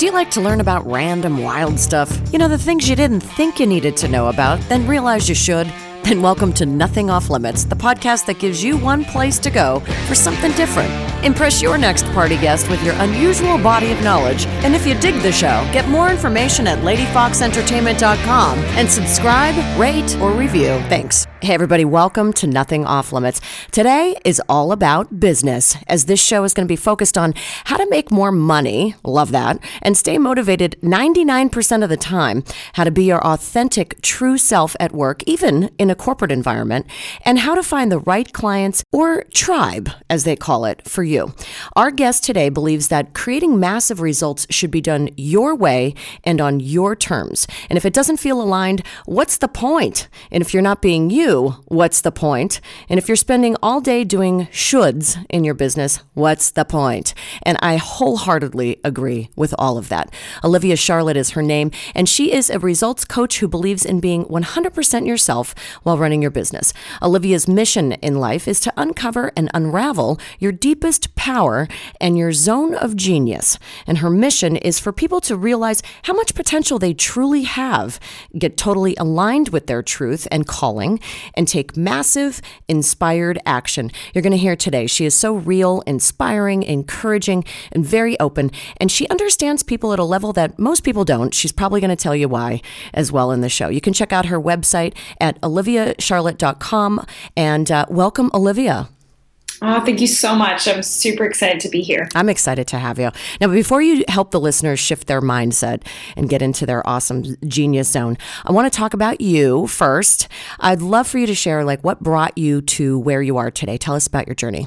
Do you like to learn about random wild stuff? You know, the things you didn't think you needed to know about, then realize you should? Then welcome to Nothing Off Limits, the podcast that gives you one place to go for something different. Impress your next party guest with your unusual body of knowledge. And if you dig the show, get more information at ladyfoxentertainment.com and subscribe, rate, or review. Thanks. Hey, everybody, welcome to Nothing Off Limits. Today is all about business, as this show is going to be focused on how to make more money, love that, and stay motivated 99% of the time, how to be your authentic, true self at work, even in a corporate environment, and how to find the right clients or tribe, as they call it, for you. Our guest today believes that creating massive results should be done your way and on your terms. And if it doesn't feel aligned, what's the point? And if you're not being you, what's the point? And if you're spending all day doing shoulds in your business, what's the point? And I wholeheartedly agree with all of that. Olivia Charlet is her name, and she is a results coach who believes in being 100% yourself while running your business. Olivia's mission in life is to uncover and unravel your deepest power and your zone of genius. And her mission is for people to realize how much potential they truly have, get totally aligned with their truth and calling, and take massive, inspired action. You're going to hear today. She is so real, inspiring, encouraging, and very open. And she understands people at a level that most people don't. She's probably going to tell you why as well in the show. You can check out her website at oliviacharlet.com. And uh, welcome, Olivia. Oh, thank you so much. I'm super excited to be here. I'm excited to have you. Now, before you help the listeners shift their mindset and get into their awesome genius zone, I want to talk about you first. I'd love for you to share like what brought you to where you are today. Tell us about your journey.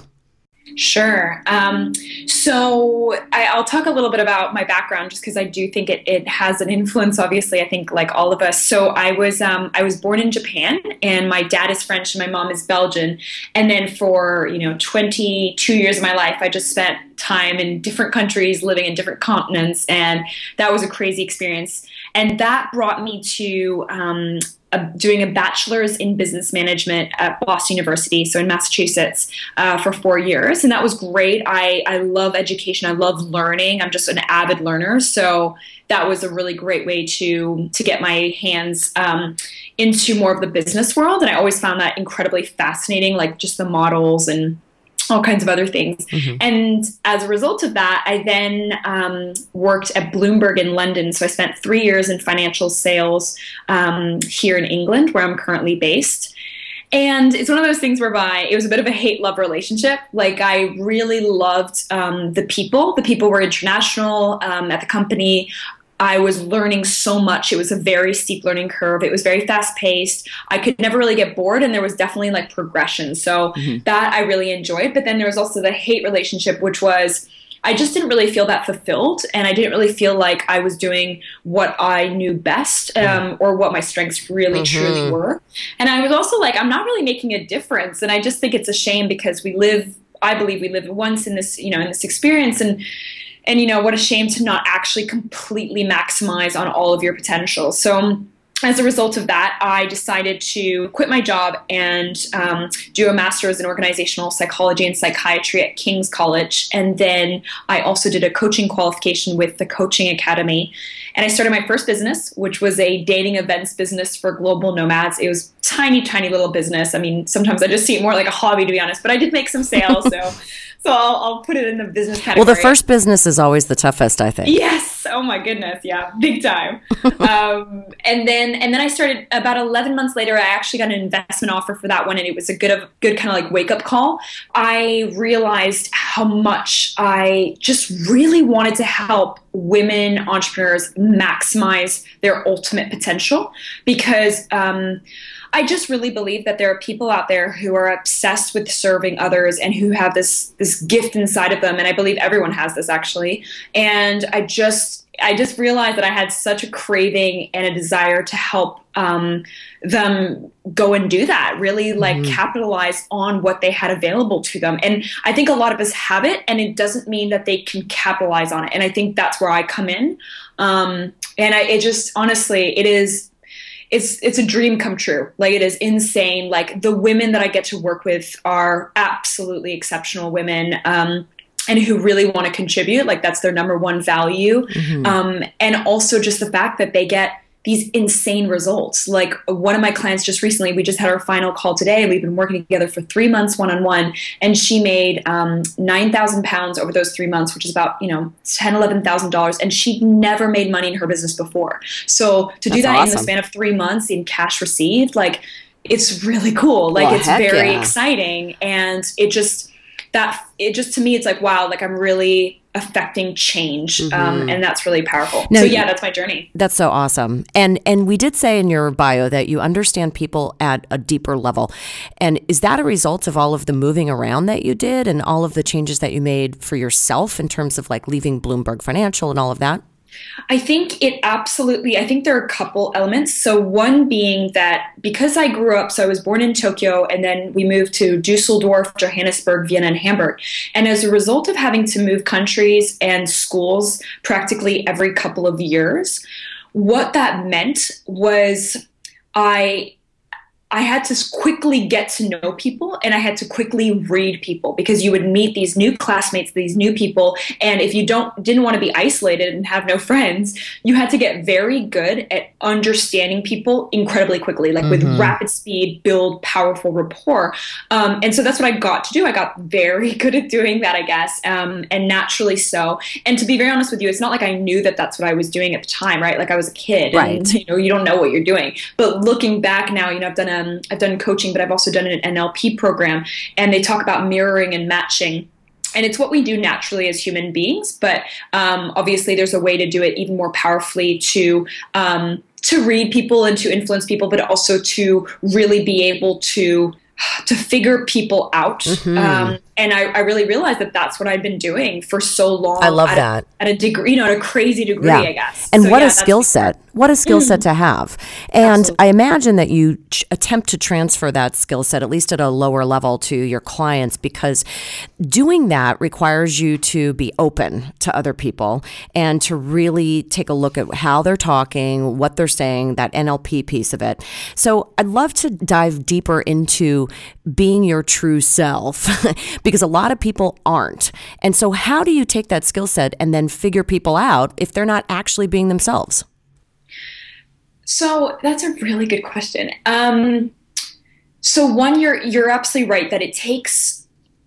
Sure. Um, so I, will talk a little bit about my background, just because I do think it, it has an influence. Obviously, I think like all of us. So I was um, I was born in Japan, and my dad is French, and my mom is Belgian. And then for you know 22 years of my life, I just spent time in different countries, living in different continents, and that was a crazy experience. And that brought me to um, a, doing a bachelor's in business management at Boston University, so in Massachusetts, uh, for four years, and that was great. I I love education. I love learning. I'm just an avid learner, so that was a really great way to to get my hands um, into more of the business world. And I always found that incredibly fascinating, like just the models and all kinds of other things. Mm-hmm. And as a result of that, I then um, worked at Bloomberg in London. So I spent three years in financial sales um, here in England, where I'm currently based. And it's one of those things whereby it was a bit of a hate love relationship. Like, I really loved um, the people. The people were international um, at the company. I was learning so much. It was a very steep learning curve. It was very fast paced. I could never really get bored, and there was definitely like progression. So mm-hmm. that I really enjoyed. But then there was also the hate relationship, which was I just didn't really feel that fulfilled, and I didn't really feel like I was doing what I knew best mm-hmm. um, or what my strengths really mm-hmm. truly were. And I was also like, I'm not really making a difference, and I just think it's a shame because we live. I believe we live once in this, you know, in this experience, and and you know what a shame to not actually completely maximize on all of your potential so as a result of that, I decided to quit my job and um, do a master's in organizational psychology and psychiatry at King's College. And then I also did a coaching qualification with the Coaching Academy. And I started my first business, which was a dating events business for global nomads. It was tiny, tiny little business. I mean, sometimes I just see it more like a hobby, to be honest, but I did make some sales. so so I'll, I'll put it in the business category. Well, the first business is always the toughest, I think. Yes. Oh my goodness. Yeah, big time. um, and then and then I started about eleven months later. I actually got an investment offer for that one, and it was a good of good kind of like wake up call. I realized how much I just really wanted to help women entrepreneurs maximize their ultimate potential because. Um, I just really believe that there are people out there who are obsessed with serving others and who have this this gift inside of them and I believe everyone has this actually and I just I just realized that I had such a craving and a desire to help um, them go and do that, really like mm-hmm. capitalize on what they had available to them. And I think a lot of us have it, and it doesn't mean that they can capitalize on it. And I think that's where I come in. Um, and I, it just honestly, it is it's it's a dream come true. Like it is insane. Like the women that I get to work with are absolutely exceptional women. Um, and who really want to contribute like that's their number one value mm-hmm. um, and also just the fact that they get these insane results. Like one of my clients just recently, we just had our final call today. We've been working together for three months one on one, and she made um, nine thousand pounds over those three months, which is about you know ten eleven thousand dollars, and she'd never made money in her business before. So to do That's that awesome. in the span of three months in cash received, like it's really cool. Like well, it's very yeah. exciting, and it just that it just to me it's like wow, like I'm really affecting change um, mm-hmm. um, and that's really powerful. So yeah that's my journey. That's so awesome. And and we did say in your bio that you understand people at a deeper level. And is that a result of all of the moving around that you did and all of the changes that you made for yourself in terms of like leaving bloomberg financial and all of that I think it absolutely, I think there are a couple elements. So, one being that because I grew up, so I was born in Tokyo and then we moved to Dusseldorf, Johannesburg, Vienna, and Hamburg. And as a result of having to move countries and schools practically every couple of years, what that meant was I I had to quickly get to know people and I had to quickly read people because you would meet these new classmates, these new people, and if you don't didn't want to be isolated and have no friends, you had to get very good at understanding people incredibly quickly, like mm-hmm. with rapid speed, build powerful rapport. Um, and so that's what I got to do. I got very good at doing that, I guess, um, and naturally so. And to be very honest with you, it's not like I knew that that's what I was doing at the time, right? Like I was a kid, right? And, you know, you don't know what you're doing. But looking back now, you know, I've done a um, I've done coaching, but I've also done an NLP program, and they talk about mirroring and matching and it's what we do naturally as human beings but um, obviously there's a way to do it even more powerfully to um, to read people and to influence people but also to really be able to to figure people out mm-hmm. um, and I, I, really realized that that's what I'd been doing for so long. I love at that a, at a degree, you know, at a crazy degree, yeah. I guess. And so, what yeah, a skill set! What a skill set hmm. to have. And Absolutely. I imagine that you ch- attempt to transfer that skill set at least at a lower level to your clients because doing that requires you to be open to other people and to really take a look at how they're talking, what they're saying, that NLP piece of it. So I'd love to dive deeper into being your true self because a lot of people aren't. And so, how do you take that skill set and then figure people out if they're not actually being themselves? So that's a really good question. Um, so one, you're you're absolutely right that it takes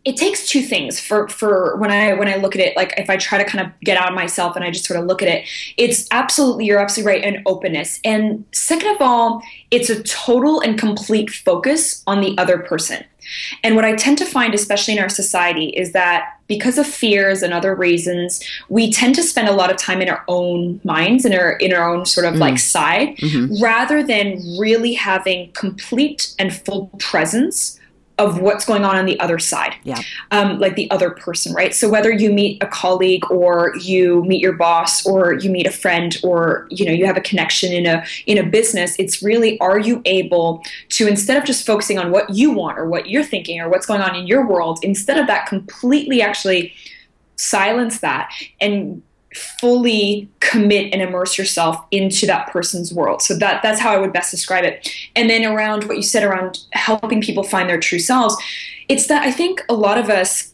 it takes two things for for when I when I look at it. Like if I try to kind of get out of myself and I just sort of look at it, it's absolutely you're absolutely right. An openness, and second of all, it's a total and complete focus on the other person. And what I tend to find, especially in our society, is that because of fears and other reasons, we tend to spend a lot of time in our own minds, in our in our own sort of mm. like side, mm-hmm. rather than really having complete and full presence of what's going on on the other side. Yeah. Um, like the other person right? So whether you meet a colleague or you meet your boss or you meet a friend or you know you have a connection in a in a business it's really are you able to instead of just focusing on what you want or what you're thinking or what's going on in your world instead of that completely actually silence that and fully commit and immerse yourself into that person's world. So that that's how I would best describe it. And then around what you said around helping people find their true selves, it's that I think a lot of us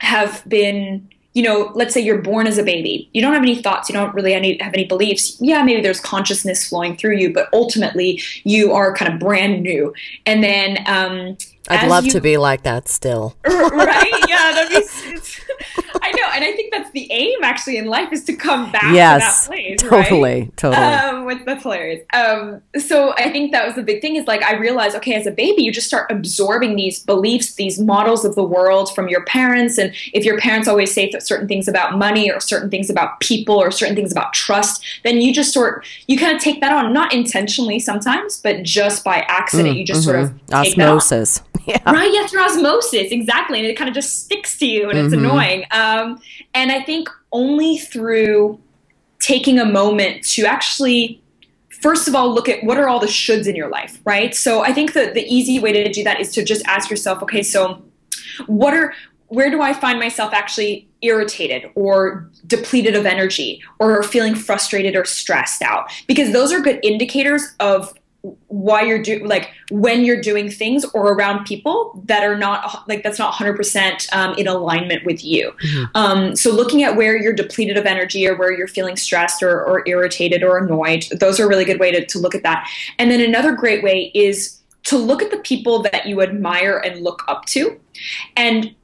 have been you know, let's say you're born as a baby. You don't have any thoughts. You don't really any, have any beliefs. Yeah, maybe there's consciousness flowing through you, but ultimately you are kind of brand new. And then um, I'd love you, to be like that still. right? Yeah, that'd be. I know, and I think that's the aim actually in life is to come back yes, to that place. Totally, right? totally. Um, that's hilarious. Um, so I think that was the big thing is like I realized, okay, as a baby, you just start absorbing these beliefs, these models of the world from your parents, and if your parents always say certain things about money or certain things about people or certain things about trust, then you just sort you kind of take that on, not intentionally sometimes, but just by accident, mm, you just mm-hmm. sort of osmosis. Yeah. Right, yeah, through osmosis, exactly. And it kind of just sticks to you and it's mm-hmm. annoying. Um, and I think only through taking a moment to actually first of all look at what are all the shoulds in your life right so i think that the easy way to do that is to just ask yourself okay so what are where do i find myself actually irritated or depleted of energy or feeling frustrated or stressed out because those are good indicators of why you're doing like when you're doing things or around people that are not like that's not 100% um, in alignment with you. Mm-hmm. um, so looking at where you're depleted of energy or where you're feeling stressed or, or irritated or annoyed those are a really good way to, to look at that. And then another great way is to look at the people that you admire and look up to. And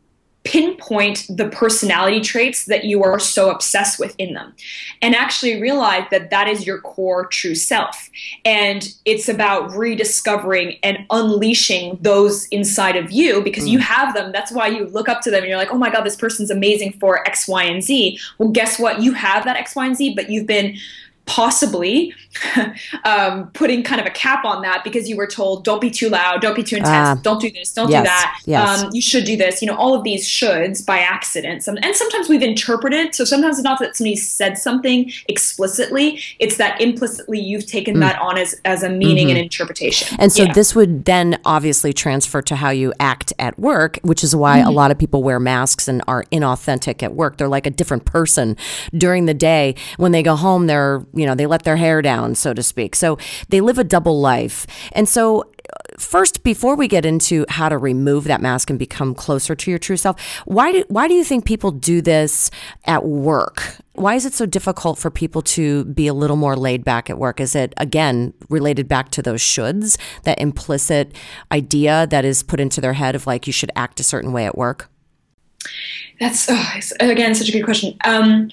pinpoint the personality traits that you are so obsessed with in them and actually realize that that is your core true self. And it's about rediscovering and unleashing those inside of you because mm. you have them. That's why you look up to them and you're like oh my god this person's amazing for x y and z. Well guess what? You have that x y and z but you've been possibly um, putting kind of a cap on that because you were told don't be too loud don't be too intense uh, don't do this don't yes, do that yes. um, you should do this you know all of these shoulds by accident Some, and sometimes we've interpreted so sometimes it's not that somebody said something explicitly it's that implicitly you've taken mm. that on as, as a meaning mm-hmm. and interpretation and so yeah. this would then obviously transfer to how you act at work which is why mm-hmm. a lot of people wear masks and are inauthentic at work they're like a different person during the day when they go home they're you know, they let their hair down, so to speak. So they live a double life. And so first before we get into how to remove that mask and become closer to your true self why do, why do you think people do this at work why is it so difficult for people to be a little more laid back at work is it again related back to those shoulds that implicit idea that is put into their head of like you should act a certain way at work that's oh, again such a good question um,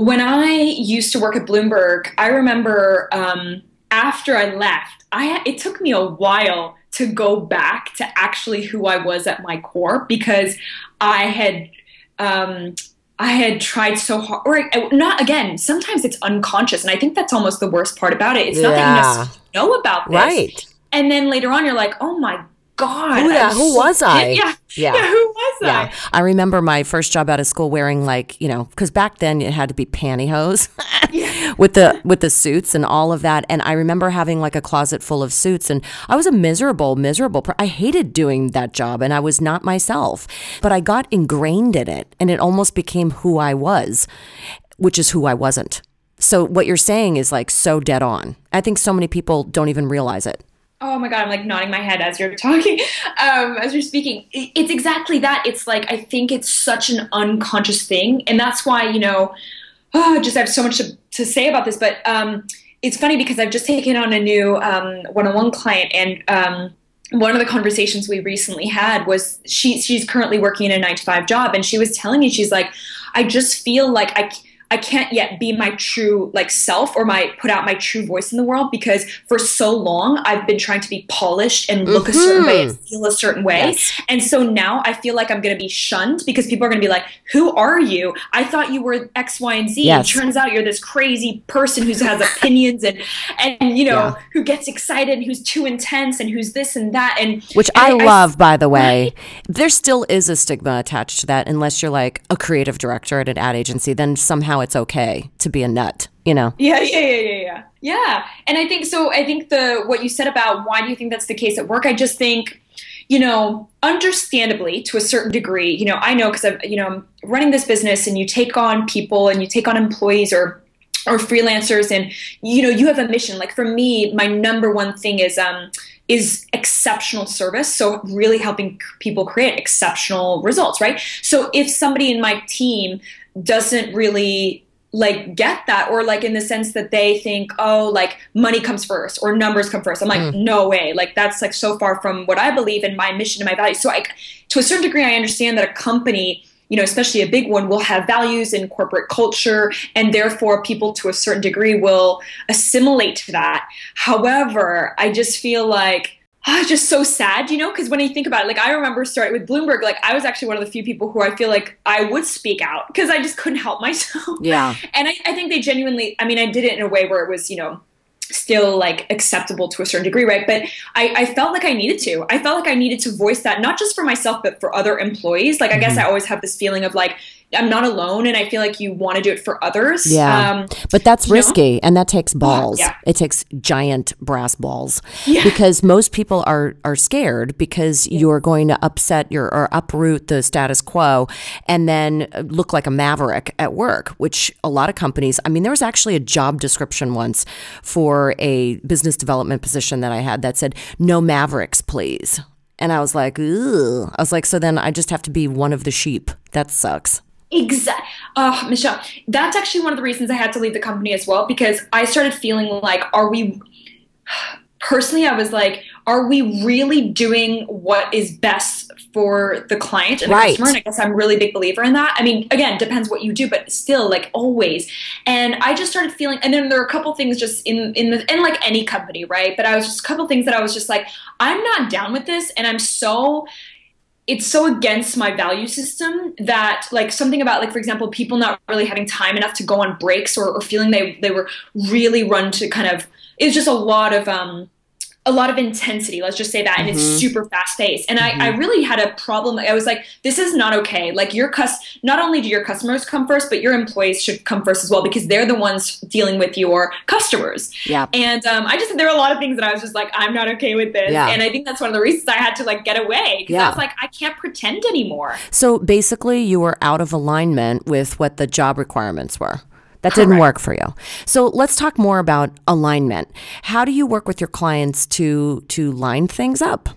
when I used to work at Bloomberg, I remember um, after I left, I it took me a while to go back to actually who I was at my core because I had um, I had tried so hard, or uh, not again. Sometimes it's unconscious, and I think that's almost the worst part about it. It's yeah. not that you know about this, right? And then later on, you're like, oh my God. Who, was I? Yeah, yeah. Yeah. Who was yeah. I? I remember my first job out of school wearing like, you know, because back then it had to be pantyhose yeah. with the with the suits and all of that. And I remember having like a closet full of suits and I was a miserable, miserable I hated doing that job and I was not myself. But I got ingrained in it and it almost became who I was, which is who I wasn't. So what you're saying is like so dead on. I think so many people don't even realize it oh my god i'm like nodding my head as you're talking um, as you're speaking. It's exactly that. It's like i think it's such an unconscious thing and that's why you know oh, just i have so much to, to say about this but um, it's funny because i've just taken on a new um, one-on-one client and um, one of the conversations we recently had was she she's currently working in a 9 to 5 job and she was telling me she's like i just feel like i I can't yet be my true like self or my put out my true voice in the world because for so long I've been trying to be polished and look mm-hmm. a certain way and mm-hmm. feel a certain way. Yes. And so now I feel like I'm going to be shunned because people are going to be like, "Who are you? I thought you were X, Y, and Z. Yes. And turns out you're this crazy person who has opinions and and you know yeah. who gets excited and who's too intense and who's this and that and which and I, I love, I, by the way. There still is a stigma attached to that unless you're like a creative director at an ad agency. Then somehow it's okay to be a nut you know? Yeah yeah yeah yeah yeah. Yeah. And i think so i think the what you said about why do you think that's the case at work i just think you know understandably to a certain degree you know i know because i'm you know i'm running this business and you take on people and you take on employees or or freelancers and you know you have a mission. Like for me my number one thing is um is exceptional service. So really helping people create exceptional results right? So if somebody in my team doesn't really like get that or like in the sense that they think oh like money comes first or numbers come first. I'm like mm. no way. Like that's like so far from what i believe in my mission and my values. So i to a certain degree i understand that a company you know especially a big one will have values in corporate culture and therefore people to a certain degree will assimilate to that. However i just feel like oh, just so sad, you know, because when you think about it, like I remember starting with Bloomberg, like I was actually one of the few people who I feel like I would speak out because I just couldn't help myself. Yeah. And I, I think they genuinely, I mean, I did it in a way where it was, you know, still like acceptable to a certain degree, right? But I, I, felt like I needed to. I felt like I needed to voice that, not just for myself, but for other employees. Like, I mm-hmm. guess I always have this feeling of like, I'm not alone, and I feel like you want to do it for others. Yeah, um, but that's risky, know? and that takes balls. Yeah. It takes giant brass balls yeah. because most people are are scared because yeah. you're going to upset your or uproot the status quo, and then look like a maverick at work. Which a lot of companies. I mean, there was actually a job description once for a business development position that I had that said "No mavericks, please." And I was like, Ugh. I was like, so then I just have to be one of the sheep. That sucks. Exactly. Oh, uh, Michelle, that's actually one of the reasons I had to leave the company as well because I started feeling like, are we, personally, I was like, are we really doing what is best for the client and the right. customer? And I guess I'm a really big believer in that. I mean, again, depends what you do, but still, like always. And I just started feeling, and then there are a couple things just in in the in like any company, right? But I was just a couple things that I was just like, I'm not down with this, and I'm so it's so against my value system that like something about like for example people not really having time enough to go on breaks or, or feeling they they were really run to kind of it's just a lot of um a lot of intensity let's just say that and mm-hmm. it's super fast paced and mm-hmm. I, I really had a problem i was like this is not okay like your cus not only do your customers come first but your employees should come first as well because they're the ones dealing with your customers yeah and um, i just there were a lot of things that i was just like i'm not okay with this yeah. and i think that's one of the reasons i had to like get away because yeah. i was like i can't pretend anymore so basically you were out of alignment with what the job requirements were that didn't work for you. So let's talk more about alignment. How do you work with your clients to to line things up?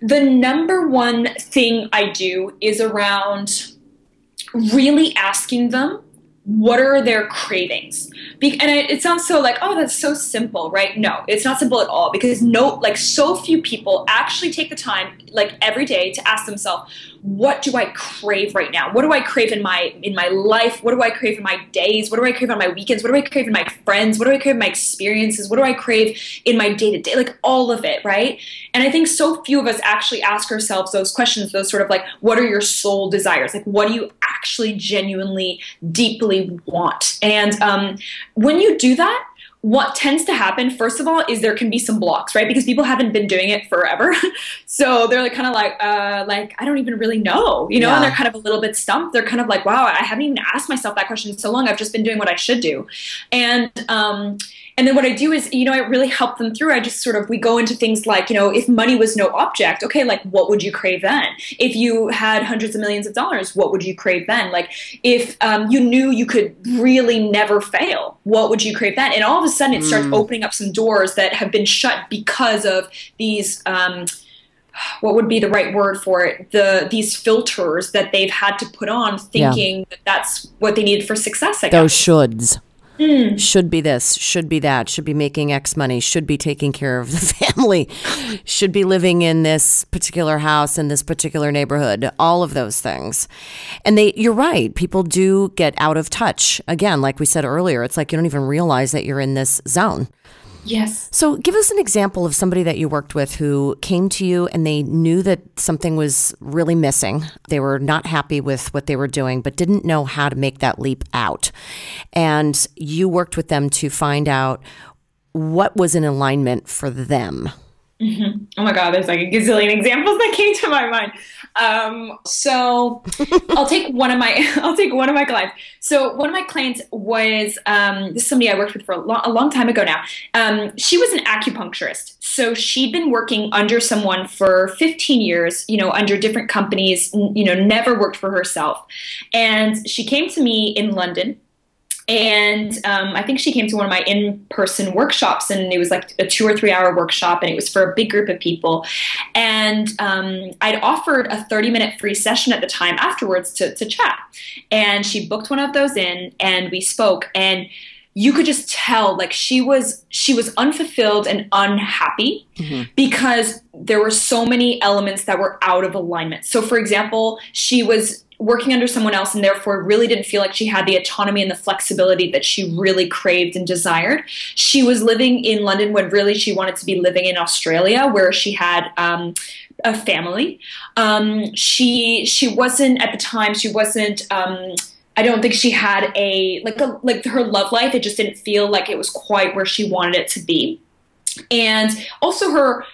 The number one thing I do is around really asking them what are their cravings Be- and it, it, sounds so like oh that's so simple right no it's not simple at all because no like so few people actually take the time like every day to ask themselves what do I crave right now? What do I crave in my in my life? What do I crave in my days? What do I crave on my weekends? What do I crave in my friends? What do I crave in my experiences? What do I crave in my day to day? Like all of it, right? And I think so few of us actually ask ourselves those questions, those sort of like, what are your soul desires? Like, what do you actually genuinely, deeply want? And um, when you do that, what tends to happen first of all is there can be some blocks right? Because people haven't been doing it forever. So they're like kind of like uh like i don't even really know you know? Yeah. and they're kind of a little bit stumped. They're kind of like wow i haven't even asked myself that question in so long. I've just been doing what i should do. And um and then what I do is, you know, I really help them through. I just sort of, we go into things like, you know, if money was no object, okay, like what would you crave then? If you had hundreds of millions of dollars, what would you crave then? Like if um, you knew you could really never fail, what would you crave then? And all of a sudden it starts mm. opening up some doors that have been shut because of these. Um, what would be the right word for it the these filters that they've had to put on thinking yeah. that that's what they needed for success I guess. those shoulds Mm. Should be this, should be that, should be making X money, should be taking care of the family, should be living in this particular house in this particular neighborhood, all of those things. And they you're right, people do get out of touch. Again, like we said earlier, it's like you don't even realize that you're in this zone. Yes. So give us an example of somebody that you worked with who came to you and they knew that something was really missing. They were not happy with what they were doing, but didn't know how to make that leap out. And you worked with them to find out what was in alignment for them. Mm-hmm. Oh my God, there's like a gazillion examples that came to my mind. Um, so I'll take one of my I'll take one of my clients. So one of my clients was um, this is somebody I worked with for a long, a long time ago now. Um, she was an acupuncturist. So she'd been working under someone for 15 years, you know, under different companies, you know, never worked for herself. And she came to me in London and um, I think she came to one of my in-person workshops, and it was like a two or three-hour workshop, and it was for a big group of people. And um, I'd offered a 30-minute free session at the time afterwards to, to chat, and she booked one of those in, and we spoke, and you could just tell like she was she was unfulfilled and unhappy mm-hmm. because there were so many elements that were out of alignment so for example she was working under someone else and therefore really didn't feel like she had the autonomy and the flexibility that she really craved and desired. She was living in London when really she wanted to be living in Australia, where she had um, a family. Um, she she wasn't at the time. She wasn't. Um, I don't think she had a like a, like her love life. It just didn't feel like it was quite where she wanted it to be, and also her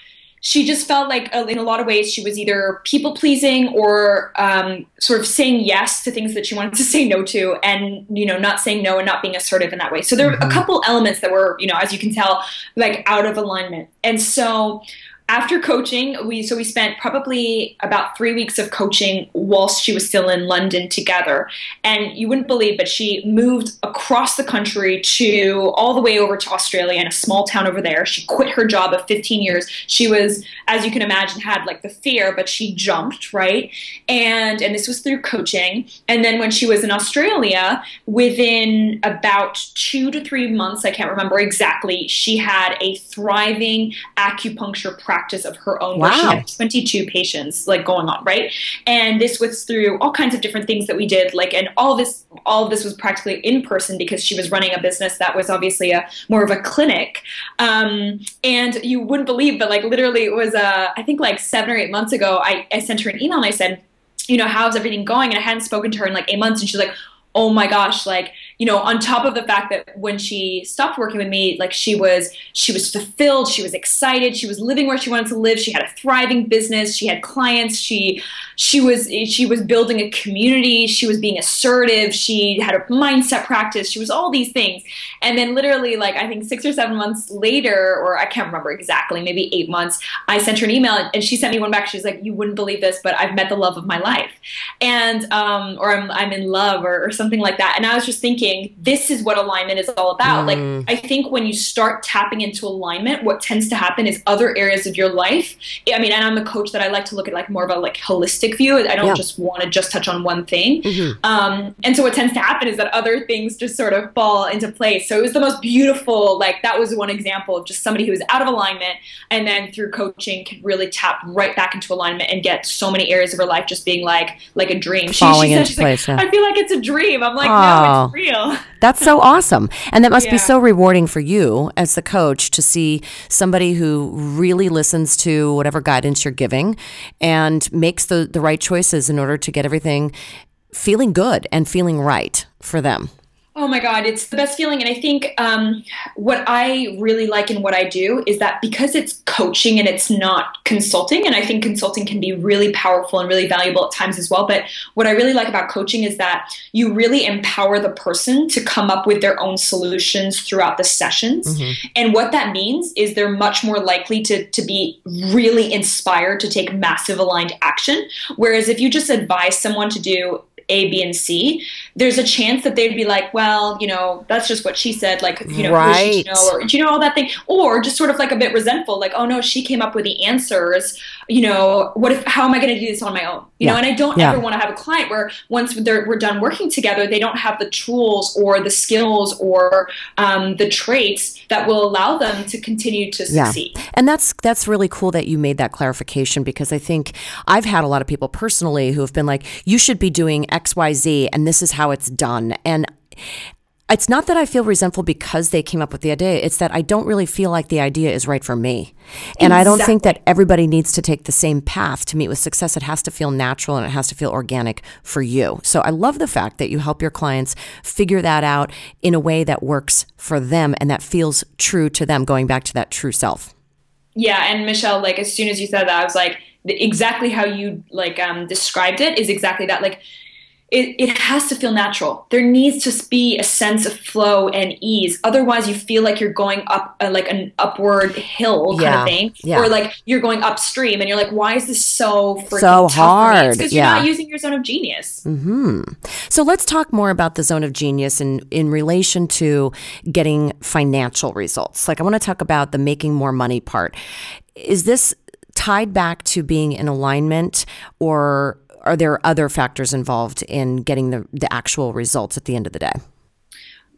she just felt like uh, in a lot of ways she was either people pleasing or um, sort of saying yes to things that she wanted to say no to and you know not saying no and not being assertive in that way so there were a mm-hmm. couple elements that were you know as you can tell like out of alignment and so after coaching, we so we spent probably about three weeks of coaching whilst she was still in London together. And you wouldn't believe, but she moved across the country to all the way over to Australia in a small town over there. She quit her job of 15 years. She was, as you can imagine, had like the fear, but she jumped, right? And and this was through coaching. And then when she was in Australia, within about two to three months, I can't remember exactly, she had a thriving acupuncture practice practice of her own wow. where she had 22 patients like going on, right? And this was through all kinds of different things that we did, like, and all this, all of this was practically in person because she was running a business that was obviously a more of a clinic. Um, and you wouldn't believe, but like literally, it was, uh, I think like seven or eight months ago, I, I sent her an email and I said, you know, how's everything going? And I hadn't spoken to her in like eight months, and she's like, oh my gosh, like you know on top of the fact that when she stopped working with me like she was she was fulfilled she was excited she was living where she wanted to live she had a thriving business she had clients she she was she was building a community she was being assertive she had a mindset practice she was all these things. And then literally like i think six or seven months later or i can't remember exactly maybe eight months i sent her an email and she sent me one back. She's like you wouldn't believe this but i've met the love of my life. And um or i'm, I'm in love or, or something like that and i was just thinking this is what alignment is all about. Mm. Like, I think when you start tapping into alignment, what tends to happen is other areas of your life. I mean, and I'm a coach that I like to look at like more of a like holistic view. I don't yeah. just want to just touch on one thing. Mm-hmm. Um, and so what tends to happen is that other things just sort of fall into place. So it was the most beautiful, like that was one example of just somebody who was out of alignment and then through coaching can really tap right back into alignment and get so many areas of her life just being like like a dream. Falling she, she into place. Like, yeah. I feel like it's a dream. I'm like, oh. no, it's oh, real real. That's so awesome. And that must yeah. be so rewarding for you as the coach to see somebody who really listens to whatever guidance you're giving and makes the, the right choices in order to get everything feeling good and feeling right for them. Oh my God, it's the best feeling. And I think um, what I really like in what I do is that because it's coaching and it's not consulting, and I think consulting can be really powerful and really valuable at times as well. But what I really like about coaching is that you really empower the person to come up with their own solutions throughout the sessions. Mm-hmm. And what that means is they're much more likely to, to be really inspired to take massive aligned action. Whereas if you just advise someone to do a, B, and C, there's a chance that they'd be like, well, you know, that's just what she said. Like, you know, right. you know, or you know all that thing, or just sort of like a bit resentful, like, oh no, she came up with the answers. You know, what if? How am I going to do this on my own? You yeah. know, and I don't yeah. ever want to have a client where once we're done working together, they don't have the tools or the skills or um, the traits that will allow them to continue to succeed. Yeah. And that's that's really cool that you made that clarification because I think I've had a lot of people personally who have been like, you should be doing XYZ and this is how it's done. And it's not that I feel resentful because they came up with the idea. It's that I don't really feel like the idea is right for me. And exactly. I don't think that everybody needs to take the same path to meet with success. It has to feel natural and it has to feel organic for you. So I love the fact that you help your clients figure that out in a way that works for them and that feels true to them, going back to that true self. Yeah. And Michelle, like, as soon as you said that, I was like, exactly how you like um, described it is exactly that. Like, it, it has to feel natural. There needs to be a sense of flow and ease. Otherwise, you feel like you're going up uh, like an upward hill kind yeah. of thing, yeah. or like you're going upstream, and you're like, "Why is this so so hard?" Because yeah. you're not using your zone of genius. Mm-hmm. So let's talk more about the zone of genius in in relation to getting financial results. Like I want to talk about the making more money part. Is this tied back to being in alignment or are there other factors involved in getting the, the actual results at the end of the day?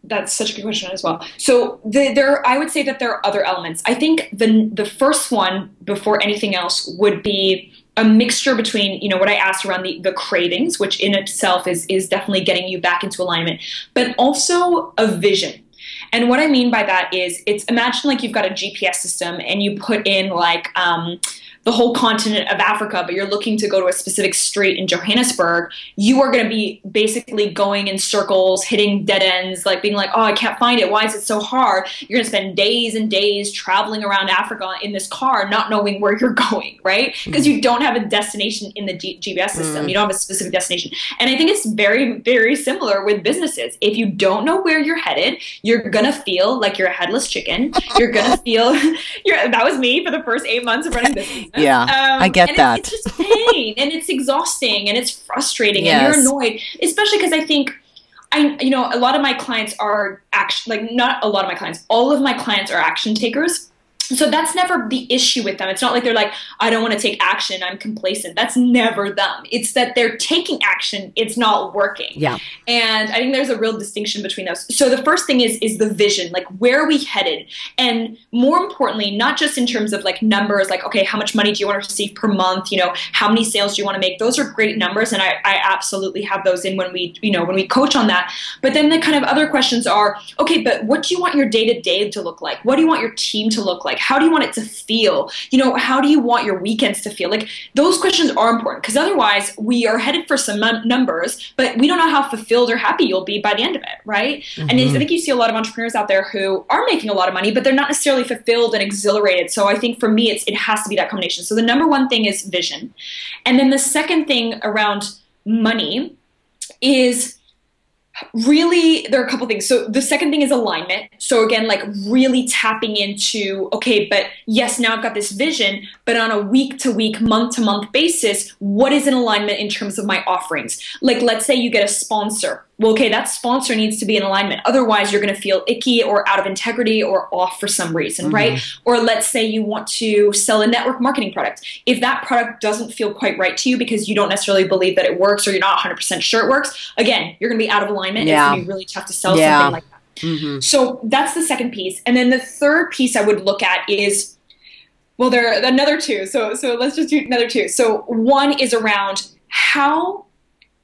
That's such a good question as well. So the, there, I would say that there are other elements. I think the the first one before anything else would be a mixture between you know what I asked around the, the cravings, which in itself is is definitely getting you back into alignment, but also a vision. And what I mean by that is, it's imagine like you've got a GPS system and you put in like um, the whole continent of Africa, but you're looking to go to a specific street in Johannesburg, you are going to be basically going in circles, hitting dead ends, like being like, oh, I can't find it. Why is it so hard? You're going to spend days and days traveling around Africa in this car, not knowing where you're going, right? Because mm-hmm. you don't have a destination in the G- GPS system. Mm-hmm. You don't have a specific destination. And I think it's very, very similar with businesses. If you don't know where you're headed, you're going to feel like you're a headless chicken. You're going to feel, you're, that was me for the first eight months of running business yeah, um, I get that. It's, it's, just pain and it's exhausting and it's frustrating yes. and you're annoyed, especially because I think. I, you know, a lot of my clients are action, like not a lot of my clients, all of my clients are action takers so that's never the issue with them. It's not like they're like, I don't want to take action, I'm complacent. That's never them. It's that they're taking action, it's not working. Yeah. And I think there's a real distinction between those. So the first thing is is the vision, like where are we headed? And more importantly, not just in terms of like numbers, like, okay, how much money do you want to receive per month? You know, how many sales do you want to make? Those are great numbers, and I, I absolutely have those in when we, you know, when we coach on that. But then the kind of other questions are, okay, but what do you want your day-to-day to look like? What do you want your team to look like? Like, how do you want it to feel? You know, how do you want your weekends to feel? Like, those questions are important because otherwise we are headed for some numbers, but we don't know how fulfilled or happy you'll be by the end of it, right? Mm-hmm. And I think you see a lot of entrepreneurs out there who are making a lot of money, but they're not necessarily fulfilled and exhilarated. So I think for me, it's it has to be that combination. So the number one thing is vision, and then the second thing around money is really there are a couple things. So the second thing is alignment. So again like really tapping into okay but yes now i've got this vision but on a week to week month to month basis what is in alignment in terms of my offerings? Like let's say you get a sponsor well, okay, that sponsor needs to be in alignment. Otherwise, you're going to feel icky or out of integrity or off for some reason, mm-hmm. right? Or let's say you want to sell a network marketing product. If that product doesn't feel quite right to you because you don't necessarily believe that it works or you're not 100% sure it works, again, you're going to be out of alignment. Yeah. It's going to be really tough to sell yeah. something like that. Mm-hmm. So that's the second piece. And then the third piece I would look at is well, there are another two. So so let's just do another two. So one is around how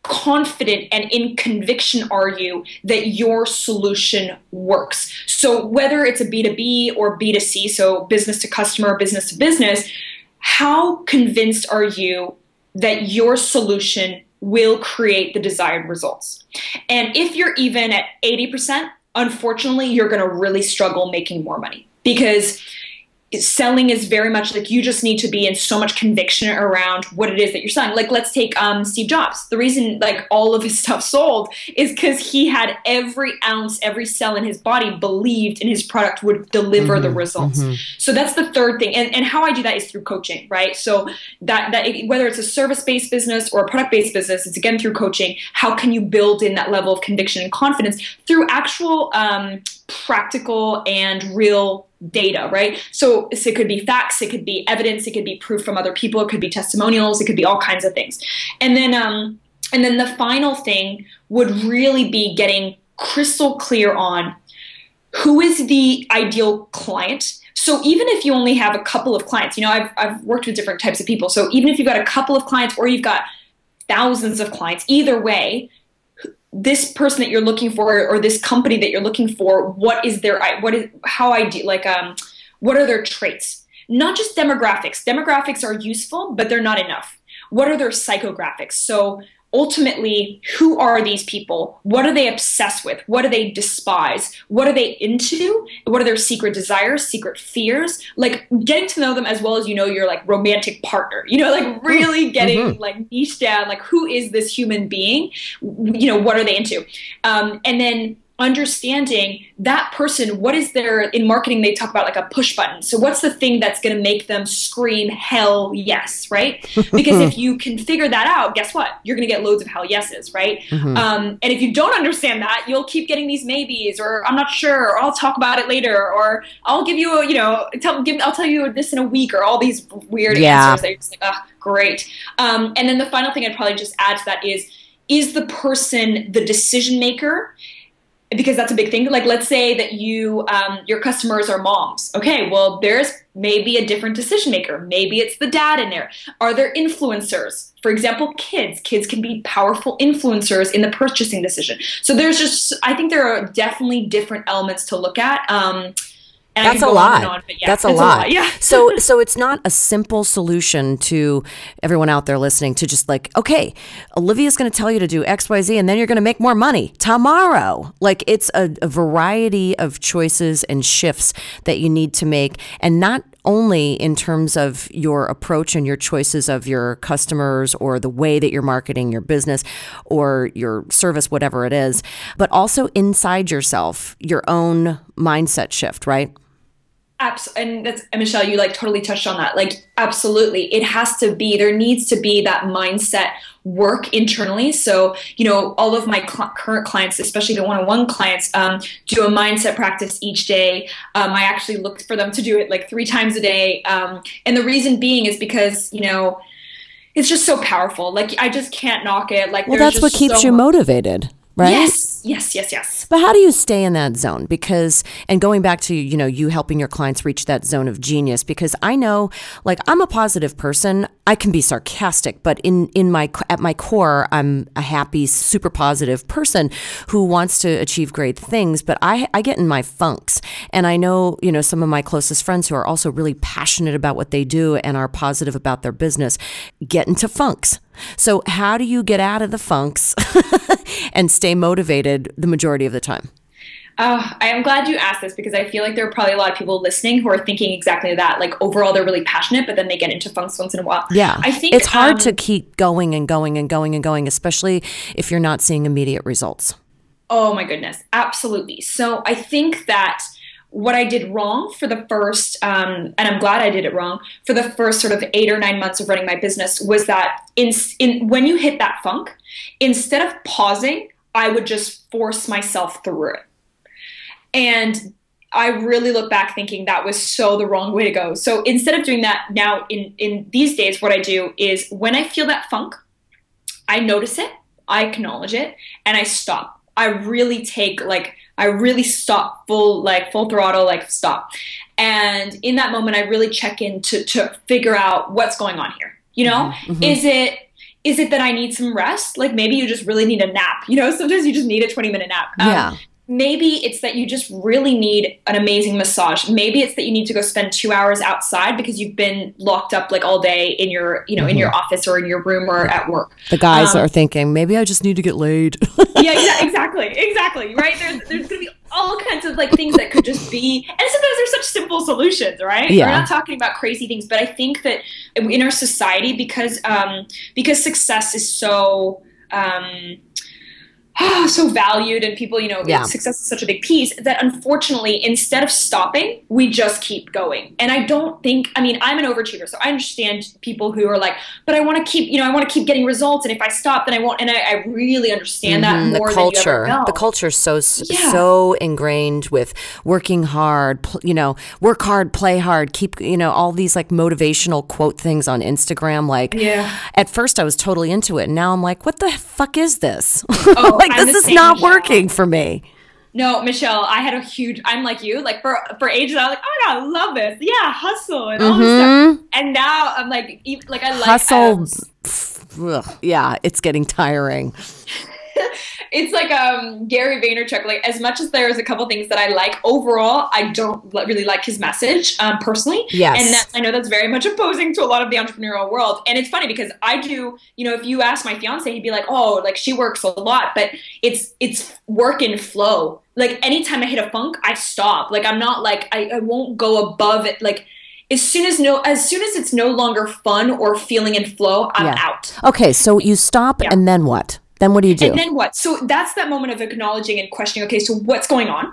confident and in conviction are you that your solution works? So, whether it's a B2B or B2C, so business to customer, business to business, how convinced are you that your solution will create the desired results? And if you're even at 80%, unfortunately, you're going to really struggle making more money because selling is very much like you just need to be in so much conviction around what it is that you're selling. Like let's take um, Steve Jobs. The reason like all of his stuff sold is because he had every ounce, every cell in his body believed in his product would deliver mm-hmm, the results. Mm-hmm. So that's the third thing. And, and how I do that is through coaching, right? So that that whether it's a service based business or a product based business, it's again through coaching. How can you build in that level of conviction and confidence through actual um, practical and real data, right? So, so, it could be facts, it could be evidence, it could be proof from other people, it could be testimonials, it could be all kinds of things. And then, um, and then the final thing would really be getting crystal clear on who is the ideal client. So even if you only have a couple of clients, you know, I've, I've worked with different types of people. So even if you've got a couple of clients or you've got thousands of clients, either way, this person that you're looking for or this company that you're looking for what is their what is how i do like um what are their traits? Not just demographics. Demographics are useful but they're not enough. What are their psychographics? So ultimately who are these people? What are they obsessed with? What do they despise? What are they into? What are their secret desires secret fears? Like getting to know them as well as you know your like romantic partner. You know like really getting mm-hmm. like niche down like who is this human being? You know what are they into? Um, and then understanding that person what is their in marketing they talk about like a push button. So what's the thing that's going to make them scream hell yes right? Because if you can figure that out guess what? You're going to get loads of hell yeses right? Mm-hmm. um, and if you don't understand that you'll keep getting these maybes or i'm not sure or i'll talk about it later or i'll give you a you know tell give, i'll tell you this in a week or all these weird yeah. answers that you're just like oh great. Um, and then the final thing i'd probably just add to that is is the person the decision maker because that's a big thing. Like, let's say that you, um, your customers are moms. Okay, well, there's maybe a different decision maker. Maybe it's the dad in there. Are there influencers? For example, kids. Kids can be powerful influencers in the purchasing decision. So there's just, I think there are definitely different elements to look at. Um, And that's a lot. On, yeah, that's a lot. a lot. Yeah. so so it's not a simple solution to everyone out there listening to just like, okay, Olivia's going to tell you to do X, Y, Z, and then you're going to make more money tomorrow. Like it's a, a variety of choices and shifts that you need to make, and not only in terms of your approach and your choices of your customers or the way that you're marketing your business or your service, whatever it is, but also inside yourself, your own mindset shift, right? Absolutely. And that's and Michelle, you like totally touched on that. Like, absolutely. It has to be, there needs to be that mindset work internally. So, you know, all of my cl- current clients, especially the one on one clients, um, do a mindset practice each day. Um, I actually look for them to do it like three times a day. Um, and the reason being is because, you know, it's just so powerful. Like, I just can't knock it. Like, well, that's what keeps so you motivated right? Yes, yes, yes, yes. But how do you stay in that zone? Because, and going back to, you know, you helping your clients reach that zone of genius, because I know, like, I'm a positive person. I can be sarcastic, but in, in my, at my core, I'm a happy, super positive person who wants to achieve great things. But I, I get in my funks. And I know, you know, some of my closest friends who are also really passionate about what they do and are positive about their business get into funks. So, how do you get out of the funks and stay motivated the majority of the time? Uh, I am glad you asked this because I feel like there are probably a lot of people listening who are thinking exactly that. Like overall, they're really passionate, but then they get into funks once in a while. Yeah, I think it's hard um, to keep going and going and going and going, especially if you're not seeing immediate results. Oh my goodness, absolutely. So I think that what I did wrong for the first, um, and I'm glad I did it wrong for the first sort of eight or nine months of running my business was that in, in when you hit that funk, instead of pausing, I would just force myself through it. And I really look back thinking that was so the wrong way to go. So instead of doing that now in in these days, what I do is when I feel that funk, I notice it, I acknowledge it, and I stop. I really take like I really stop full like full throttle like stop. And in that moment I really check in to to figure out what's going on here. You know? Mm-hmm, mm-hmm. Is it is it that I need some rest? Like maybe you just really need a nap. You know, sometimes you just need a 20 minute nap. Um, yeah maybe it's that you just really need an amazing massage maybe it's that you need to go spend two hours outside because you've been locked up like all day in your you know mm-hmm. in your mm-hmm. office or in your room or at work the guys um, are thinking maybe i just need to get laid yeah exactly exactly right there's, there's gonna be all kinds of like things that could just be and sometimes they're such simple solutions right yeah. we're not talking about crazy things but i think that in our society because um because success is so um so valued and people, you know, yeah. success is such a big piece that unfortunately, instead of stopping, we just keep going. And I don't think, I mean, I'm an overachiever, so I understand people who are like, but I want to keep, you know, I want to keep getting results. And if I stop, then I won't. And I, I really understand mm-hmm. that more the culture, than you ever know. The culture is so, yeah. so ingrained with working hard, you know, work hard, play hard, keep, you know, all these like motivational quote things on Instagram. Like, yeah. at first I was totally into it. And now I'm like, what the fuck is this? Oh, like this is not Michelle. working for me. No, Michelle, I had a huge. I'm like you, like for for ages, I was like, oh I love this, yeah, hustle and all mm-hmm. this stuff. Mm-hmm. And now I'm like, like I like hustle. Um, yeah, it's getting tiring. it's like um, Gary Vaynerchuk. Like as much as there is a couple things that I like, overall, I don't really like his message um, personally. Yes, and that, I know that's very much opposing to a lot of the entrepreneurial world. And it's funny because I do. You know, if you ask my fiance, he'd be like, "Oh, like she works a lot," but it's it's work in flow. Like anytime I hit a funk, I stop. Like I'm not like I, I won't go above it. Like as soon as no as soon as it's no longer fun or feeling in flow i'm yeah. out okay so you stop yeah. and then what then what do you do? And then what? So that's that moment of acknowledging and questioning, okay, so what's going on?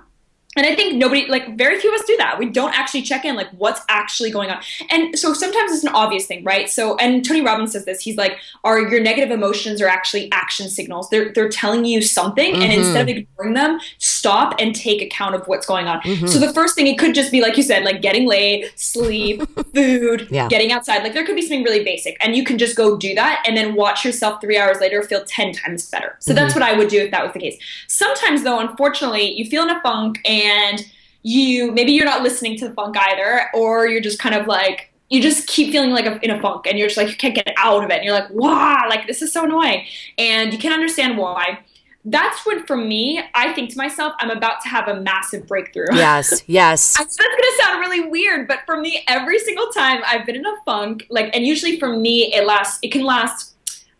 And I think nobody, like very few of us do that. We don't actually check in, like what's actually going on. And so sometimes it's an obvious thing, right? So, and Tony Robbins says this. He's like, "Are your negative emotions are actually action signals? They're they're telling you something, mm-hmm. and instead of ignoring them, stop and take account of what's going on." Mm-hmm. So the first thing it could just be like you said, like getting late, sleep, food, yeah. getting outside. Like there could be something really basic, and you can just go do that, and then watch yourself three hours later feel ten times better. So mm-hmm. that's what I would do if that was the case. Sometimes though, unfortunately, you feel in a funk and and you maybe you're not listening to the funk either, or you're just kind of like you just keep feeling like a, in a funk, and you're just like you can't get out of it, and you're like, wow, like this is so annoying, and you can't understand why. that's when for me i think to myself i'm about to have a massive breakthrough. Yes yes. That's gonna sound really weird but for me every single time i've been in a funk like and usually for me it lasts it can last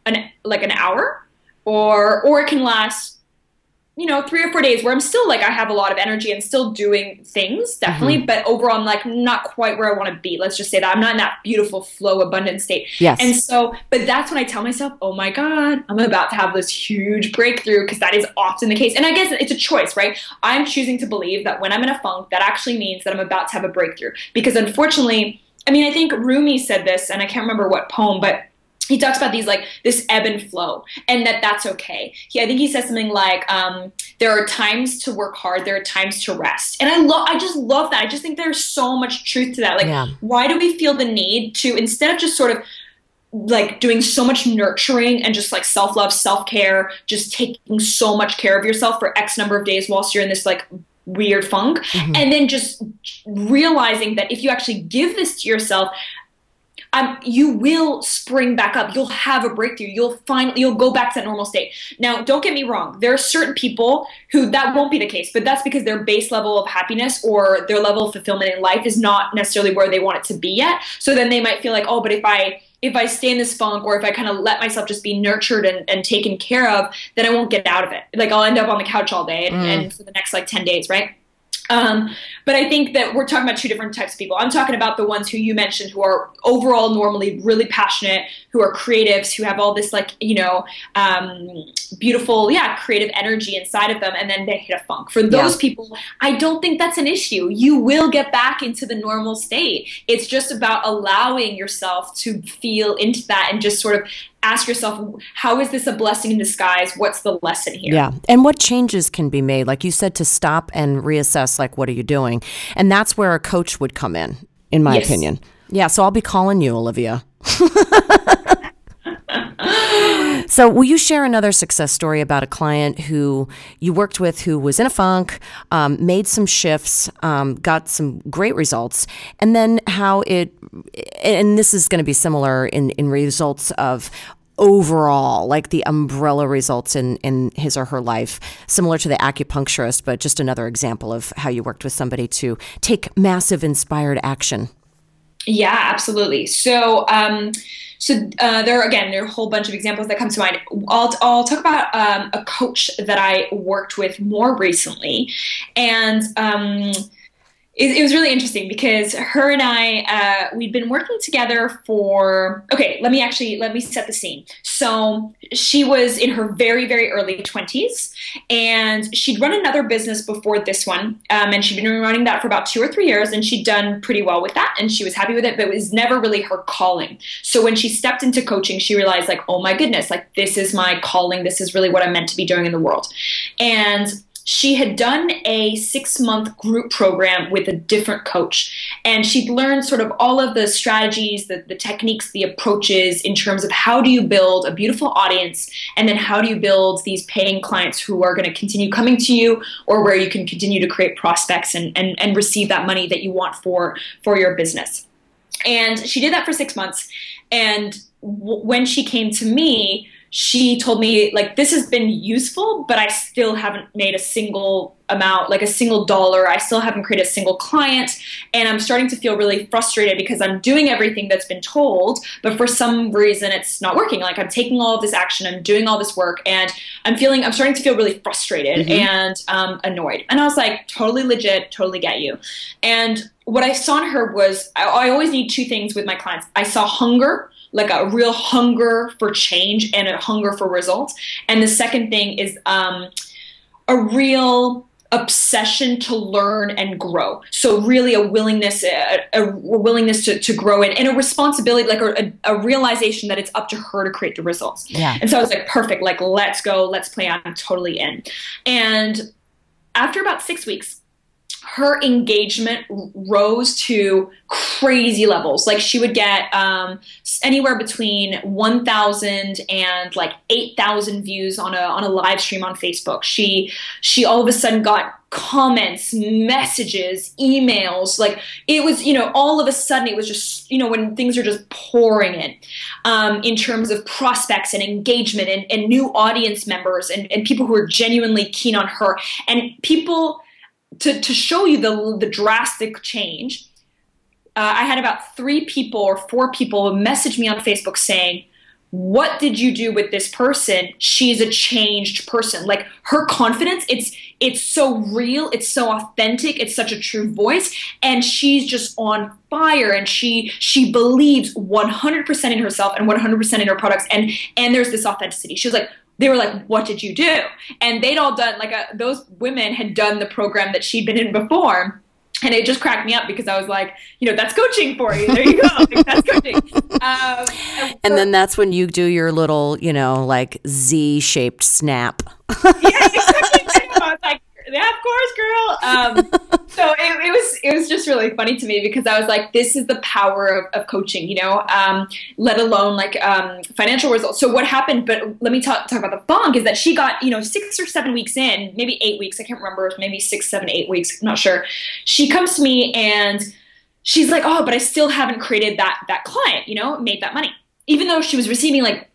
an like an hour or or it can last you know, three or four days where I'm still like I have a lot of energy and still doing things, definitely. Mm-hmm. But overall, I'm like not quite where I want to be. Let's just say that I'm not in that beautiful flow, abundant state. Yes. And so, but that's when I tell myself, oh my God, I'm about to have this huge breakthrough because that is often the case. And I guess it's a choice, right? I'm choosing to believe that when I'm in a funk, that actually means that I'm about to have a breakthrough. Because unfortunately, I mean, I think Rumi said this, and I can't remember what poem, but he talks about these like this ebb and flow and that that's okay he, i think he says something like um, there are times to work hard there are times to rest and i love i just love that i just think there's so much truth to that like yeah. why do we feel the need to instead of just sort of like doing so much nurturing and just like self-love self-care just taking so much care of yourself for x number of days whilst you're in this like weird funk mm-hmm. and then just realizing that if you actually give this to yourself um, you will spring back up. You'll have a breakthrough. You'll find you'll go back to that normal state. Now, don't get me wrong. There are certain people who that won't be the case, but that's because their base level of happiness or their level of fulfillment in life is not necessarily where they want it to be yet. So then they might feel like, oh, but if I if I stay in this funk or if I kind of let myself just be nurtured and, and taken care of, then I won't get out of it. Like I'll end up on the couch all day and, mm. and for the next like 10 days, right? Um, but I think that we're talking about two different types of people. I'm talking about the ones who you mentioned who are overall normally really passionate, who are creatives, who have all this like, you know, um, beautiful, yeah, creative energy inside of them, and then they hit a funk. For those yeah. people, I don't think that's an issue. You will get back into the normal state. It's just about allowing yourself to feel into that and just sort of ask yourself how is this a blessing in disguise? What's the lesson here? Yeah. And what changes can be made like you said to stop and reassess like what are you doing? And that's where a coach would come in in my yes. opinion. Yeah so i'll be calling you olivia so, will you share another success story about a client who you worked with who was in a funk, um, made some shifts, um, got some great results, and then how it, and this is going to be similar in, in results of overall, like the umbrella results in, in his or her life, similar to the acupuncturist, but just another example of how you worked with somebody to take massive inspired action. Yeah, absolutely. So, um, so uh, there are again there are a whole bunch of examples that come to mind. I'll, I'll talk about um, a coach that I worked with more recently, and um, it, it, was really interesting because her and I uh, we'd been working together for okay let me actually let me set the scene. So she was in her very very early 20s and she'd run another business before this one um, and she'd been running that for about two or three years and she'd done pretty well with that and she was happy with it but it was never really her calling. So when she stepped into coaching she realized like oh my goodness like this is my calling. This is really what i'm meant to be doing in the world. And she had done a six month group program with a different coach. And she'd learned sort of all of the strategies, the, the techniques, the approaches in terms of how do you build a beautiful audience and then how do you build these paying clients who are going to continue coming to you or where you can continue to create prospects and, and, and receive that money that you want for, for your business. And she did that for six months. And w- when she came to me, she told me like this has been useful but i still haven't made a single amount like a single dollar. I still haven't created a single client and i'm starting to feel really frustrated because i'm doing everything that's been told but for some reason it's not working. Like i'm taking all of this action i'm doing all this work and i'm feeling i'm starting to feel really frustrated mm-hmm. and um, annoyed. And i was like totally legit totally get you. And what i saw in her was I, I always need two things with my clients. I saw hunger like a real hunger for change and a hunger for results. And the second thing is um, a real obsession to learn and grow. So really a willingness, a, a willingness to, to grow and, and a responsibility, like a, a, realization that it's up to her to create the results. Yeah. And so I was like, perfect, like let's go, let's play. I'm totally in. And after about six weeks, her engagement rose to crazy levels. Like she would get um, anywhere between 1,000 and like 8,000 views on a on a live stream on Facebook. She she all of a sudden got comments, messages, emails. Like it was, you know, all of a sudden it was just, you know, when things are just pouring in, um, in terms of prospects and engagement and, and new audience members and, and people who are genuinely keen on her and people to, to show you the, the drastic change, uh, I had about three people or four people message me on Facebook saying, what did you do with this person? She's a changed person. Like her confidence it's it's so real it's so authentic it's such a true voice and she's just on fire and she she believes 100% in herself and 100% in her products and and there's this authenticity. She was like they were like, "What did you do?" And they'd all done like a, those women had done the program that she'd been in before. And it just cracked me up because I was like, you know, that's coaching for you. There you go. like, that's coaching. Um, and, and then that's when you do your little, you know, like Z shaped snap. yeah, exactly. I was like, yeah, of course, girl. Um, so it, it, was it was just really funny to me because I was like, this is the power of, of coaching, you know, um, let alone like um, financial results. So what happened? But let me talk talk about the bonk is that she got you know six or seven weeks in, maybe eight weeks. I can't remember, maybe six, seven, eight weeks. I'm not sure. She comes to me and she's like, oh, but I still haven't created that that client, you know, made that money, even though she was receiving like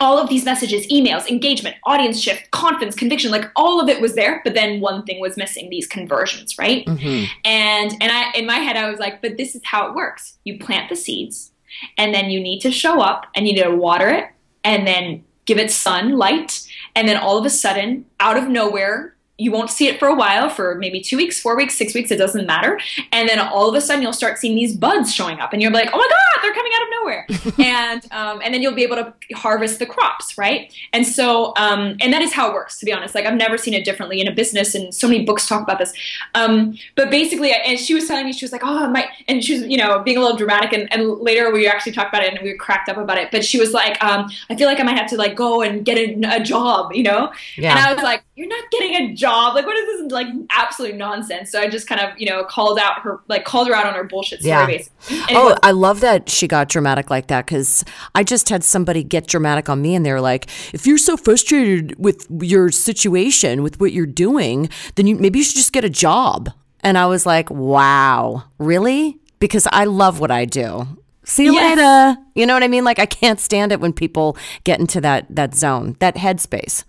all of these messages, emails, engagement, audience shift, confidence, conviction, like all of it was there, but then one thing was missing, these conversions, right? Mm-hmm. And and I in my head I was like, but this is how it works. You plant the seeds and then you need to show up and you need to water it and then give it sun, light, and then all of a sudden, out of nowhere, you won't see it for a while for maybe two weeks four weeks six weeks it doesn't matter. And then all of a sudden you'll start seeing these buds showing up and you're like oh my god they're coming out of nowhere. And um, and then you'll be able to harvest the crops right? And so um, and that is how it works to be honest. Like i've never seen it differently in a business and so many books talk about this. Um, but basically and she was telling me she was like oh my and she was you know being a little dramatic and, and later we actually talked about it and we cracked up about it. But she was like um, i feel like i might have to like go and get a, a job you know? Yeah. and i was like you're not getting a job job. Like, what is this? Like, absolute nonsense. So I just kind of, you know, called out her, like, called her out on her bullshit story, yeah. basically. oh, I love that she got dramatic like that because I just had somebody get dramatic on me and they're like, if you're so frustrated with your situation, with what you're doing, then you maybe you should just get a job. And I was like, wow, really? Because I love what I do. See you yes. later. You know what I mean? Like I can't stand it when people get into that that zone, that headspace.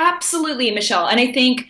Absolutely, Michelle. And I think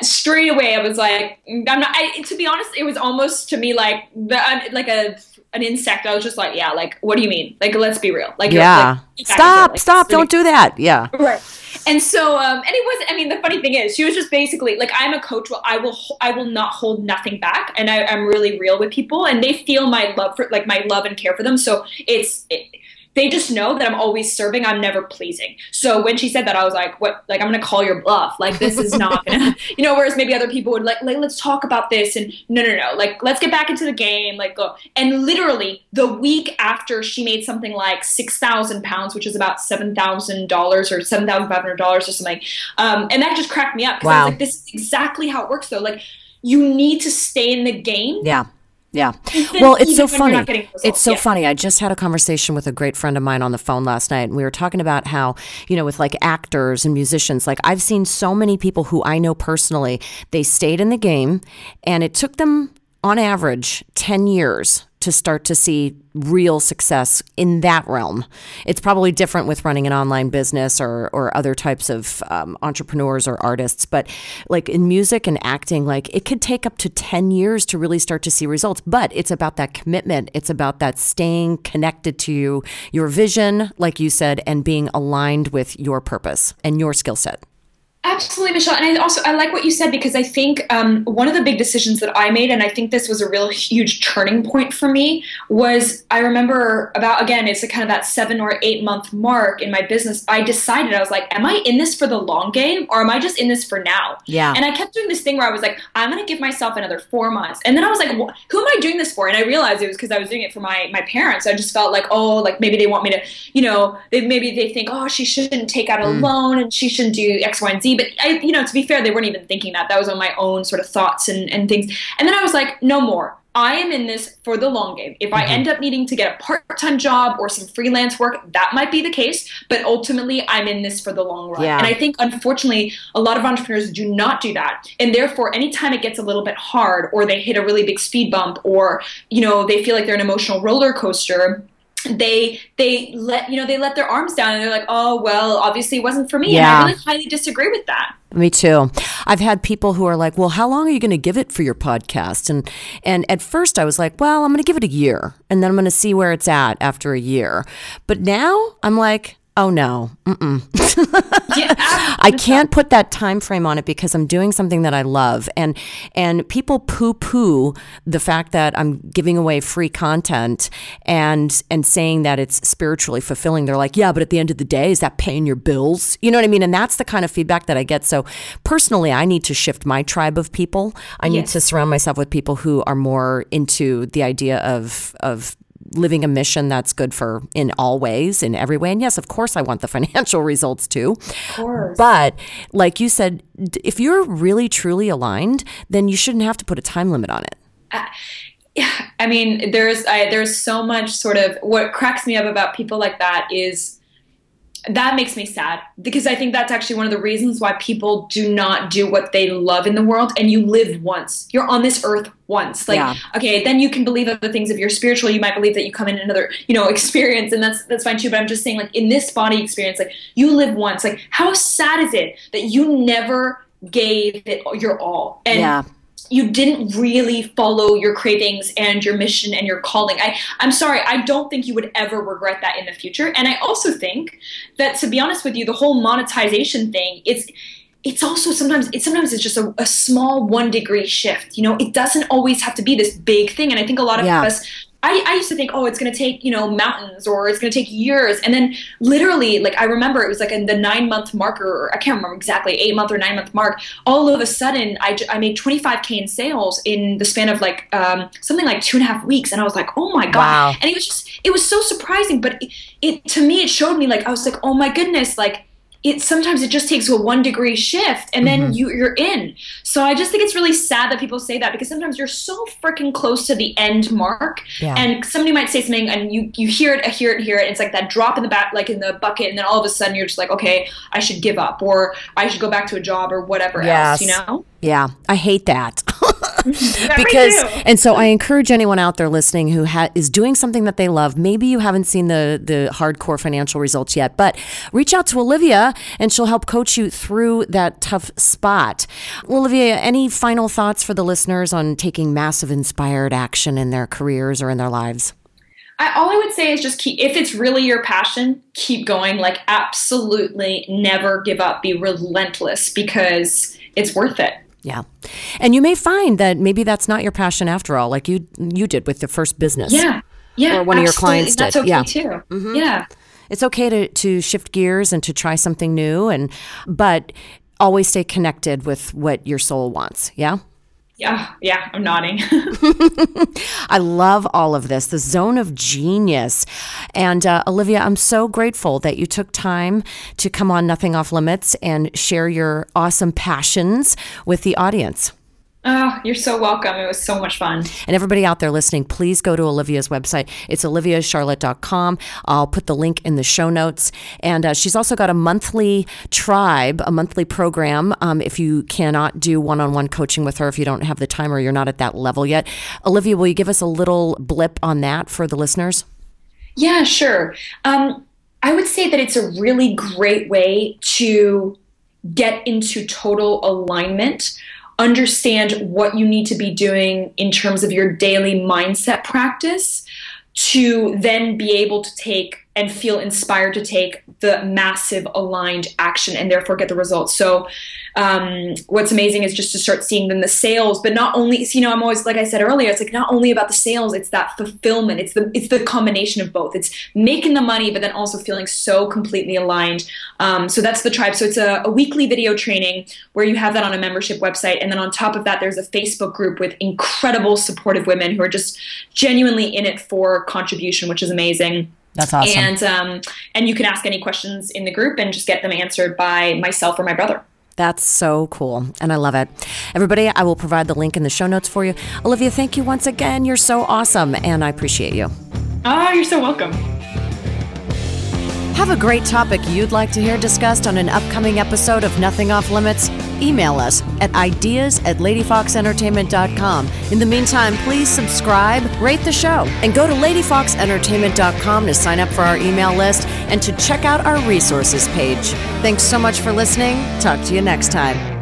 straight away I was like, I'm not. I, to be honest, it was almost to me like the, like a an insect. I was just like, yeah, like what do you mean? Like let's be real. Like yeah, like, stop, like, stop, don't do that. Yeah, right. And so, um, and it was. I mean, the funny thing is, she was just basically like, I'm a coach. Well, I will, I will not hold nothing back, and I, am really real with people, and they feel my love for, like my love and care for them. So it's. It, they just know that I'm always serving. I'm never pleasing. So when she said that, I was like, what? Like, I'm going to call your bluff. Like, this is not going to, you know, whereas maybe other people would like, like, let's talk about this. And no, no, no. Like, let's get back into the game. Like, go. And literally the week after she made something like 6,000 pounds, which is about $7,000 or $7,500 or something. Um, and that just cracked me up. Wow. I was like, this is exactly how it works though. Like, you need to stay in the game. Yeah yeah. Well, it's so funny. It's so yeah. funny. I just had a conversation with a great friend of mine on the phone last night, and we were talking about how, you know, with like actors and musicians, like I've seen so many people who I know personally, they stayed in the game and it took them on average 10 years to start to see real success in that realm. It's probably different with running an online business or, or other types of um, entrepreneurs or artists, but like in music and acting, like it could take up to 10 years to really start to see results. But it's about that commitment, it's about that staying connected to you, your vision, like you said, and being aligned with your purpose and your skill set. Absolutely, Michelle. And I also I like what you said because I think um, one of the big decisions that I made, and I think this was a real huge turning point for me, was I remember about again, it's a kind of that seven or eight month mark in my business. I decided I was like, am I in this for the long game or am I just in this for now? Yeah. And I kept doing this thing where I was like, I'm going to give myself another four months, and then I was like, who am I doing this for? And I realized it was because I was doing it for my my parents. I just felt like, oh, like maybe they want me to, you know, they, maybe they think, oh, she shouldn't take out a mm. loan and she shouldn't do X, Y, and Z see. But I, you know, to be fair, they weren't even thinking that. That was on my own sort of thoughts and, and things. And then I was like, no more. I am in this for the long game. If I mm-hmm. end up needing to get a part time job or some freelance work, that might be the case. But ultimately, I'm in this for the long run. Yeah. And I think, unfortunately, a lot of entrepreneurs do not do that. And therefore, anytime it gets a little bit hard or they hit a really big speed bump or, you know, they feel like they're an emotional roller coaster, they they let you know they let their arms down and they're like oh well obviously it wasn't for me. Yeah. and i really highly disagree with that. Me too. I've had people who are like well how long are you going to give it for your podcast? And and at first i was like well i'm going to give it a year and then i'm going to see where it's at after a year. But now i'm like Oh no. yeah, I can't put that time frame on it because I'm doing something that I love and and people poo-poo the fact that I'm giving away free content and and saying that it's spiritually fulfilling. They're like, "Yeah, but at the end of the day, is that paying your bills?" You know what I mean? And that's the kind of feedback that I get. So, personally, I need to shift my tribe of people. I yes. need to surround myself with people who are more into the idea of of living a mission that's good for in all ways, in every way. And yes, of course, I want the financial results too. Of course. But like you said, if you're really truly aligned, then you shouldn't have to put a time limit on it. Uh, I mean, there's I, there's so much sort of what cracks me up about people like that is that makes me sad because I think that's actually one of the reasons why people do not do what they love in the world. And you live once. You're on this earth once. Like, yeah. okay, then you can believe other things. If you're spiritual, you might believe that you come in another, you know, experience, and that's that's fine too. But I'm just saying, like, in this body experience, like you live once. Like, how sad is it that you never gave it your all? And yeah you didn't really follow your cravings and your mission and your calling. I, I'm sorry, I don't think you would ever regret that in the future. And I also think that to be honest with you, the whole monetization thing, it's it's also sometimes it's sometimes it's just a, a small one degree shift. You know, it doesn't always have to be this big thing. And I think a lot of yeah. us I, I, used to think, oh, it's going to take, you know, mountains or it's going to take years. And then literally, like, I remember it was like in the nine month marker, or I can't remember exactly, eight month or nine month mark. All of a sudden, I, I made 25K in sales in the span of like um, something like two and a half weeks. And I was like, oh my God. Wow. And it was just, it was so surprising. But it, it, to me, it showed me like, I was like, oh my goodness, like, it sometimes it just takes a one degree shift and then mm-hmm. you, you're in. So I just think it's really sad that people say that because sometimes you're so freaking close to the end mark yeah. and somebody might say something and you you hear it, I hear it, hear it. It's like that drop in the back like in the bucket and then all of a sudden you're just like, okay, I should give up or I should go back to a job or whatever yes. else, you know? Yeah, I hate that. because and so I encourage anyone out there listening who ha- is doing something that they love. Maybe you haven't seen the the hardcore financial results yet, but reach out to Olivia and she'll help coach you through that tough spot. Olivia, any final thoughts for the listeners on taking massive inspired action in their careers or in their lives? I, all I would say is just keep, if it's really your passion, keep going. Like, absolutely never give up. Be relentless because it's worth it. Yeah. And you may find that maybe that's not your passion after all, like you you did with the first business. Yeah. Yeah. Or one absolutely. of your clients did. That's okay yeah. too. Mm-hmm. Yeah. It's okay to, to shift gears and to try something new and but always stay connected with what your soul wants. Yeah? Yeah, yeah, I'm nodding. I love all of this, the zone of genius. And uh, Olivia, I'm so grateful that you took time to come on Nothing Off Limits and share your awesome passions with the audience. Oh, you're so welcome. It was so much fun. And everybody out there listening, please go to Olivia's website. It's oliviacharlet.com. I'll put the link in the show notes. And uh, she's also got a monthly tribe, a monthly program. Um, if you cannot do one on one coaching with her, if you don't have the time or you're not at that level yet. Olivia, will you give us a little blip on that for the listeners? Yeah, sure. Um, I would say that it's a really great way to get into total alignment understand what you need to be doing in terms of your daily mindset practice to then be able to take and feel inspired to take the massive aligned action and therefore get the results. So um, what's amazing is just to start seeing then the sales, but not only, you know, I'm always, like I said earlier, it's like not only about the sales, it's that fulfillment. It's the, it's the combination of both. It's making the money, but then also feeling so completely aligned. Um, so that's the tribe. So it's a, a weekly video training where you have that on a membership website. And then on top of that, there's a Facebook group with incredible supportive women who are just genuinely in it for contribution, which is amazing. That's awesome. And um, and you can ask any questions in the group and just get them answered by myself or my brother. That's so cool. And I love it. Everybody, I will provide the link in the show notes for you. Olivia, thank you once again. You're so awesome, and I appreciate you. Oh, you're so welcome. Have a great topic you'd like to hear discussed on an upcoming episode of Nothing Off Limits? Email us at ideas at ladyfoxentertainment.com. In the meantime, please subscribe, rate the show, and go to ladyfoxentertainment.com to sign up for our email list and to check out our resources page. Thanks so much for listening. Talk to you next time.